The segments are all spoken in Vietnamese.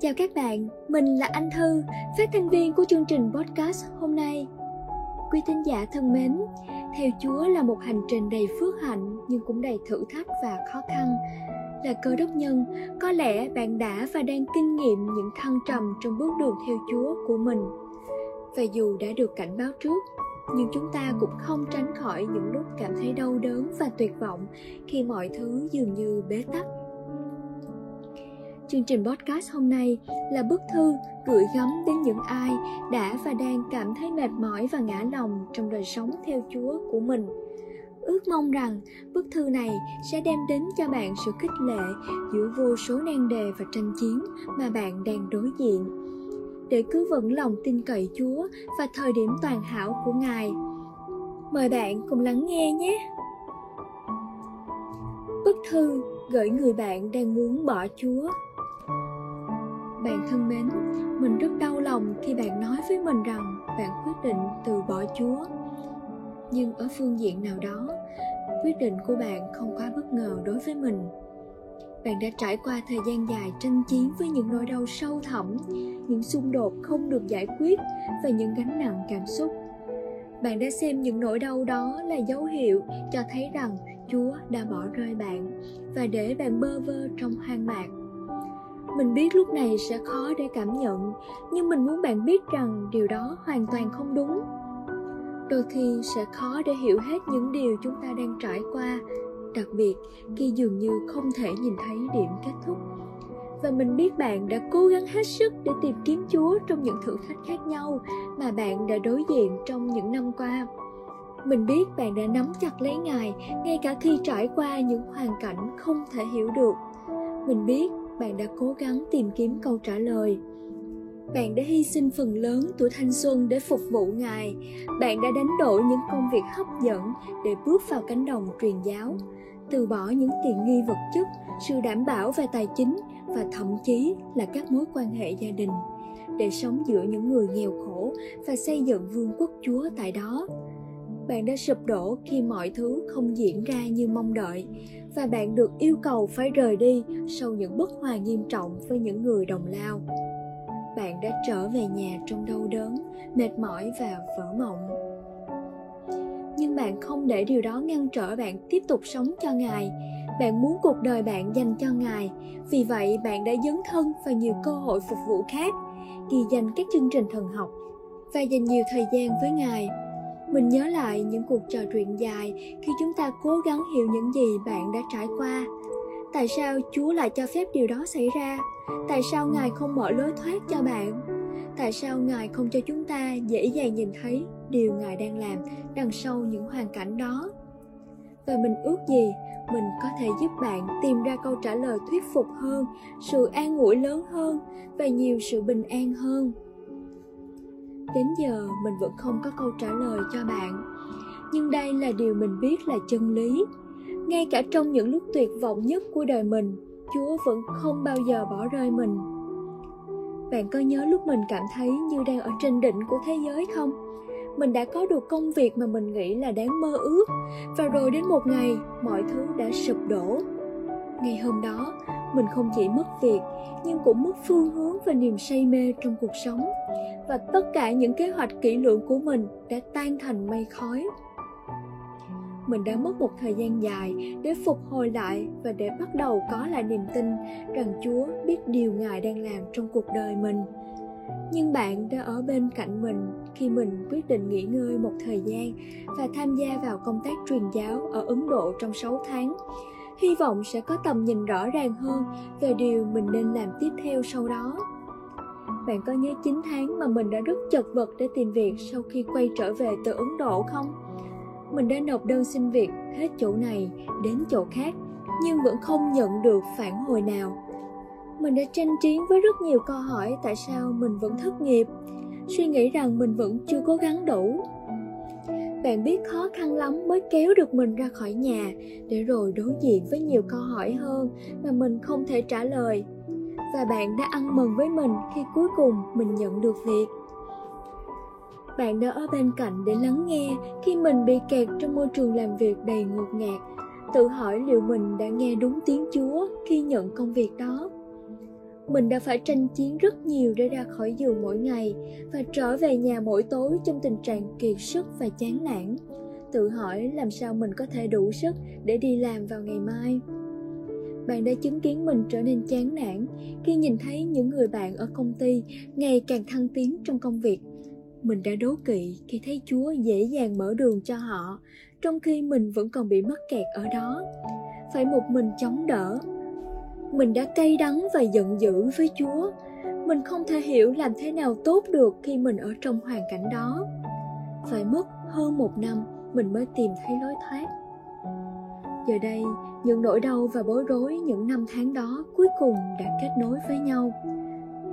Chào các bạn, mình là Anh Thư, phát thanh viên của chương trình podcast hôm nay. Quý thính giả thân mến, theo Chúa là một hành trình đầy phước hạnh nhưng cũng đầy thử thách và khó khăn. Là cơ đốc nhân, có lẽ bạn đã và đang kinh nghiệm những thăng trầm trong bước đường theo Chúa của mình. Và dù đã được cảnh báo trước, nhưng chúng ta cũng không tránh khỏi những lúc cảm thấy đau đớn và tuyệt vọng khi mọi thứ dường như bế tắc Chương trình podcast hôm nay là bức thư gửi gắm đến những ai đã và đang cảm thấy mệt mỏi và ngã lòng trong đời sống theo Chúa của mình. Ước mong rằng bức thư này sẽ đem đến cho bạn sự khích lệ giữa vô số nan đề và tranh chiến mà bạn đang đối diện. Để cứ vững lòng tin cậy Chúa và thời điểm toàn hảo của Ngài. Mời bạn cùng lắng nghe nhé. Bức thư gửi người bạn đang muốn bỏ Chúa bạn thân mến, mình rất đau lòng khi bạn nói với mình rằng bạn quyết định từ bỏ chúa nhưng ở phương diện nào đó, quyết định của bạn không quá bất ngờ đối với mình bạn đã trải qua thời gian dài tranh chiến với những nỗi đau sâu thẳm, những xung đột không được giải quyết và những gánh nặng cảm xúc. Bạn đã xem những nỗi đau đó là dấu hiệu cho thấy rằng chúa đã bỏ rơi bạn và để bạn bơ vơ trong hoang mạc. Mình biết lúc này sẽ khó để cảm nhận, nhưng mình muốn bạn biết rằng điều đó hoàn toàn không đúng. Đôi khi sẽ khó để hiểu hết những điều chúng ta đang trải qua đặc biệt, khi dường như không thể nhìn thấy điểm kết thúc. Và mình biết bạn đã cố gắng hết sức để tìm kiếm chúa trong những thử thách khác nhau mà bạn đã đối diện trong những năm qua. Mình biết bạn đã nắm chặt lấy ngài, ngay cả khi trải qua những hoàn cảnh không thể hiểu được. Mình biết bạn đã cố gắng tìm kiếm câu trả lời bạn đã hy sinh phần lớn tuổi thanh xuân để phục vụ ngài. Bạn đã đánh đổi những công việc hấp dẫn để bước vào cánh đồng truyền giáo. Từ bỏ những tiện nghi vật chất, sự đảm bảo về tài chính và thậm chí là các mối quan hệ gia đình. Để sống giữa những người nghèo khổ và xây dựng vương quốc chúa tại đó. Bạn đã sụp đổ khi mọi thứ không diễn ra như mong đợi và bạn được yêu cầu phải rời đi sau những bất hòa nghiêm trọng với những người đồng lao bạn đã trở về nhà trong đau đớn, mệt mỏi và vỡ mộng. Nhưng bạn không để điều đó ngăn trở bạn tiếp tục sống cho ngài. Bạn muốn cuộc đời bạn dành cho ngài. Vì vậy, bạn đã dấn thân vào nhiều cơ hội phục vụ khác, ghi danh các chương trình thần học và dành nhiều thời gian với ngài. Mình nhớ lại những cuộc trò chuyện dài khi chúng ta cố gắng hiểu những gì bạn đã trải qua. Tại sao chúa lại cho phép điều đó xảy ra? Tại sao ngài không mở lối thoát cho bạn? Tại sao ngài không cho chúng ta dễ dàng nhìn thấy điều ngài đang làm đằng sau những hoàn cảnh đó? Và mình ước gì mình có thể giúp bạn tìm ra câu trả lời thuyết phục hơn, sự an ủi lớn hơn và nhiều sự bình an hơn. Đến giờ mình vẫn không có câu trả lời cho bạn, nhưng đây là điều mình biết là chân lý. Ngay cả trong những lúc tuyệt vọng nhất của đời mình chúa vẫn không bao giờ bỏ rơi mình. Bạn có nhớ lúc mình cảm thấy như đang ở trên đỉnh của thế giới không? Mình đã có được công việc mà mình nghĩ là đáng mơ ước, và rồi đến một ngày, mọi thứ đã sụp đổ. Ngày hôm đó, mình không chỉ mất việc, nhưng cũng mất phương hướng và niềm say mê trong cuộc sống, và tất cả những kế hoạch kỹ lưỡng của mình đã tan thành mây khói mình đã mất một thời gian dài để phục hồi lại và để bắt đầu có lại niềm tin rằng chúa biết điều ngài đang làm trong cuộc đời mình nhưng bạn đã ở bên cạnh mình khi mình quyết định nghỉ ngơi một thời gian và tham gia vào công tác truyền giáo ở Ấn Độ trong 6 tháng hy vọng sẽ có tầm nhìn rõ ràng hơn về điều mình nên làm tiếp theo sau đó. Bạn có nhớ 9 tháng mà mình đã rất chật vật để tìm việc sau khi quay trở về từ Ấn Độ không? Mình đã nộp đơn xin việc hết chỗ này đến chỗ khác nhưng vẫn không nhận được phản hồi nào. Mình đã tranh chiến với rất nhiều câu hỏi tại sao mình vẫn thất nghiệp, suy nghĩ rằng mình vẫn chưa cố gắng đủ. Bạn biết khó khăn lắm mới kéo được mình ra khỏi nhà để rồi đối diện với nhiều câu hỏi hơn mà mình không thể trả lời. Và bạn đã ăn mừng với mình khi cuối cùng mình nhận được việc bạn đã ở bên cạnh để lắng nghe khi mình bị kẹt trong môi trường làm việc đầy ngột ngạt. Tự hỏi liệu mình đã nghe đúng tiếng chúa khi nhận công việc đó. Mình đã phải tranh chiến rất nhiều để ra khỏi giường mỗi ngày và trở về nhà mỗi tối trong tình trạng kiệt sức và chán nản. Tự hỏi làm sao mình có thể đủ sức để đi làm vào ngày mai. Bạn đã chứng kiến mình trở nên chán nản khi nhìn thấy những người bạn ở công ty ngày càng thăng tiến trong công việc mình đã đố kỵ khi thấy chúa dễ dàng mở đường cho họ, trong khi mình vẫn còn bị mắc kẹt ở đó. Phải một mình chống đỡ. Mình đã cay đắng và giận dữ với chúa. Mình không thể hiểu làm thế nào tốt được khi mình ở trong hoàn cảnh đó. Phải mất hơn một năm, mình mới tìm thấy lối thoát. Giờ đây, những nỗi đau và bối rối những năm tháng đó cuối cùng đã kết nối với nhau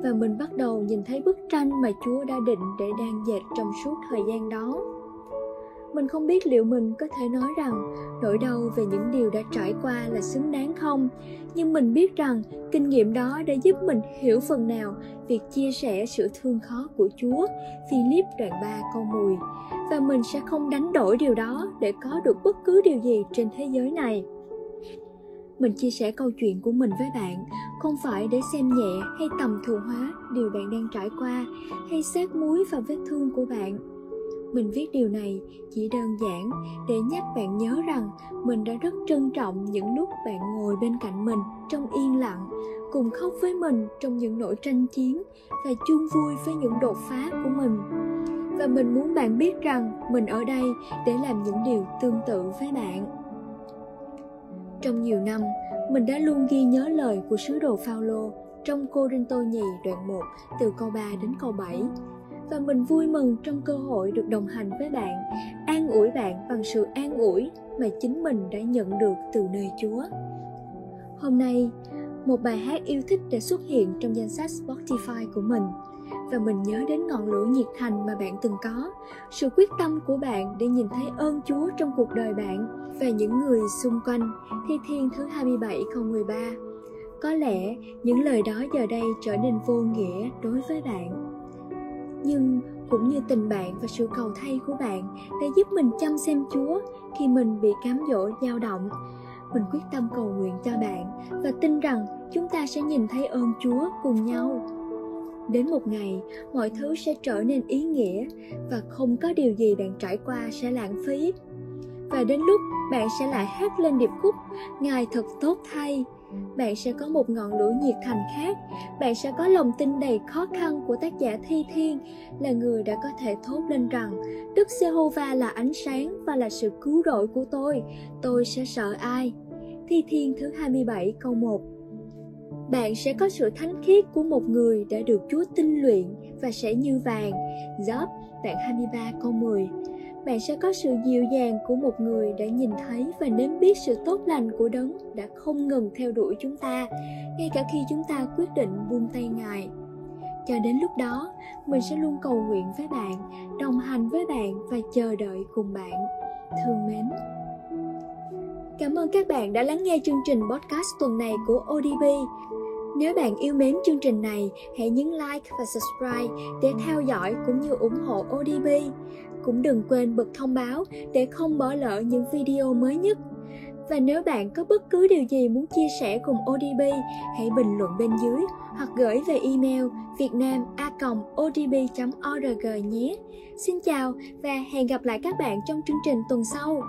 và mình bắt đầu nhìn thấy bức tranh mà chúa đã định để đang dệt trong suốt thời gian đó. Mình không biết liệu mình có thể nói rằng nỗi đau về những điều đã trải qua là xứng đáng không, nhưng mình biết rằng kinh nghiệm đó đã giúp mình hiểu phần nào việc chia sẻ sự thương khó của chúa, philip đoạn 3 câu 10 và mình sẽ không đánh đổi điều đó để có được bất cứ điều gì trên thế giới này. Mình chia sẻ câu chuyện của mình với bạn không phải để xem nhẹ hay tầm thường hóa điều bạn đang trải qua hay sát muối vào vết thương của bạn. Mình viết điều này chỉ đơn giản để nhắc bạn nhớ rằng mình đã rất trân trọng những lúc bạn ngồi bên cạnh mình trong yên lặng, cùng khóc với mình trong những nỗi tranh chiến và chung vui với những đột phá của mình. Và mình muốn bạn biết rằng mình ở đây để làm những điều tương tự với bạn. Trong nhiều năm mình đã luôn ghi nhớ lời của sứ đồ Phaolô trong Cô Rinh Tô Nhì đoạn 1 từ câu 3 đến câu 7 và mình vui mừng trong cơ hội được đồng hành với bạn, an ủi bạn bằng sự an ủi mà chính mình đã nhận được từ nơi Chúa. Hôm nay, một bài hát yêu thích đã xuất hiện trong danh sách Spotify của mình và mình nhớ đến ngọn lửa nhiệt thành mà bạn từng có, sự quyết tâm của bạn để nhìn thấy ơn Chúa trong cuộc đời bạn và những người xung quanh. Thi Thiên thứ 27 câu 13 Có lẽ những lời đó giờ đây trở nên vô nghĩa đối với bạn nhưng cũng như tình bạn và sự cầu thay của bạn đã giúp mình chăm xem Chúa khi mình bị cám dỗ dao động. Mình quyết tâm cầu nguyện cho bạn và tin rằng chúng ta sẽ nhìn thấy ơn Chúa cùng nhau. Đến một ngày, mọi thứ sẽ trở nên ý nghĩa và không có điều gì bạn trải qua sẽ lãng phí. Và đến lúc bạn sẽ lại hát lên điệp khúc Ngài thật tốt thay bạn sẽ có một ngọn lửa nhiệt thành khác. Bạn sẽ có lòng tin đầy khó khăn của tác giả thi thiên là người đã có thể thốt lên rằng đức Jehovah là ánh sáng và là sự cứu rỗi của tôi tôi sẽ sợ ai? Thi thiên thứ 27 câu 1 bạn sẽ có sự thánh khiết của một người đã được Chúa tinh luyện và sẽ như vàng. Gióp, đoạn 23 câu 10 bạn sẽ có sự dịu dàng của một người đã nhìn thấy và nếm biết sự tốt lành của đấng đã không ngừng theo đuổi chúng ta, ngay cả khi chúng ta quyết định buông tay ngài. Cho đến lúc đó, mình sẽ luôn cầu nguyện với bạn, đồng hành với bạn và chờ đợi cùng bạn. Thương mến cảm ơn các bạn đã lắng nghe chương trình podcast tuần này của odb nếu bạn yêu mến chương trình này, hãy nhấn like và subscribe để theo dõi cũng như ủng hộ ODB cũng đừng quên bật thông báo để không bỏ lỡ những video mới nhất. Và nếu bạn có bất cứ điều gì muốn chia sẻ cùng ODB, hãy bình luận bên dưới hoặc gửi về email vietnam.odb.org nhé. Xin chào và hẹn gặp lại các bạn trong chương trình tuần sau.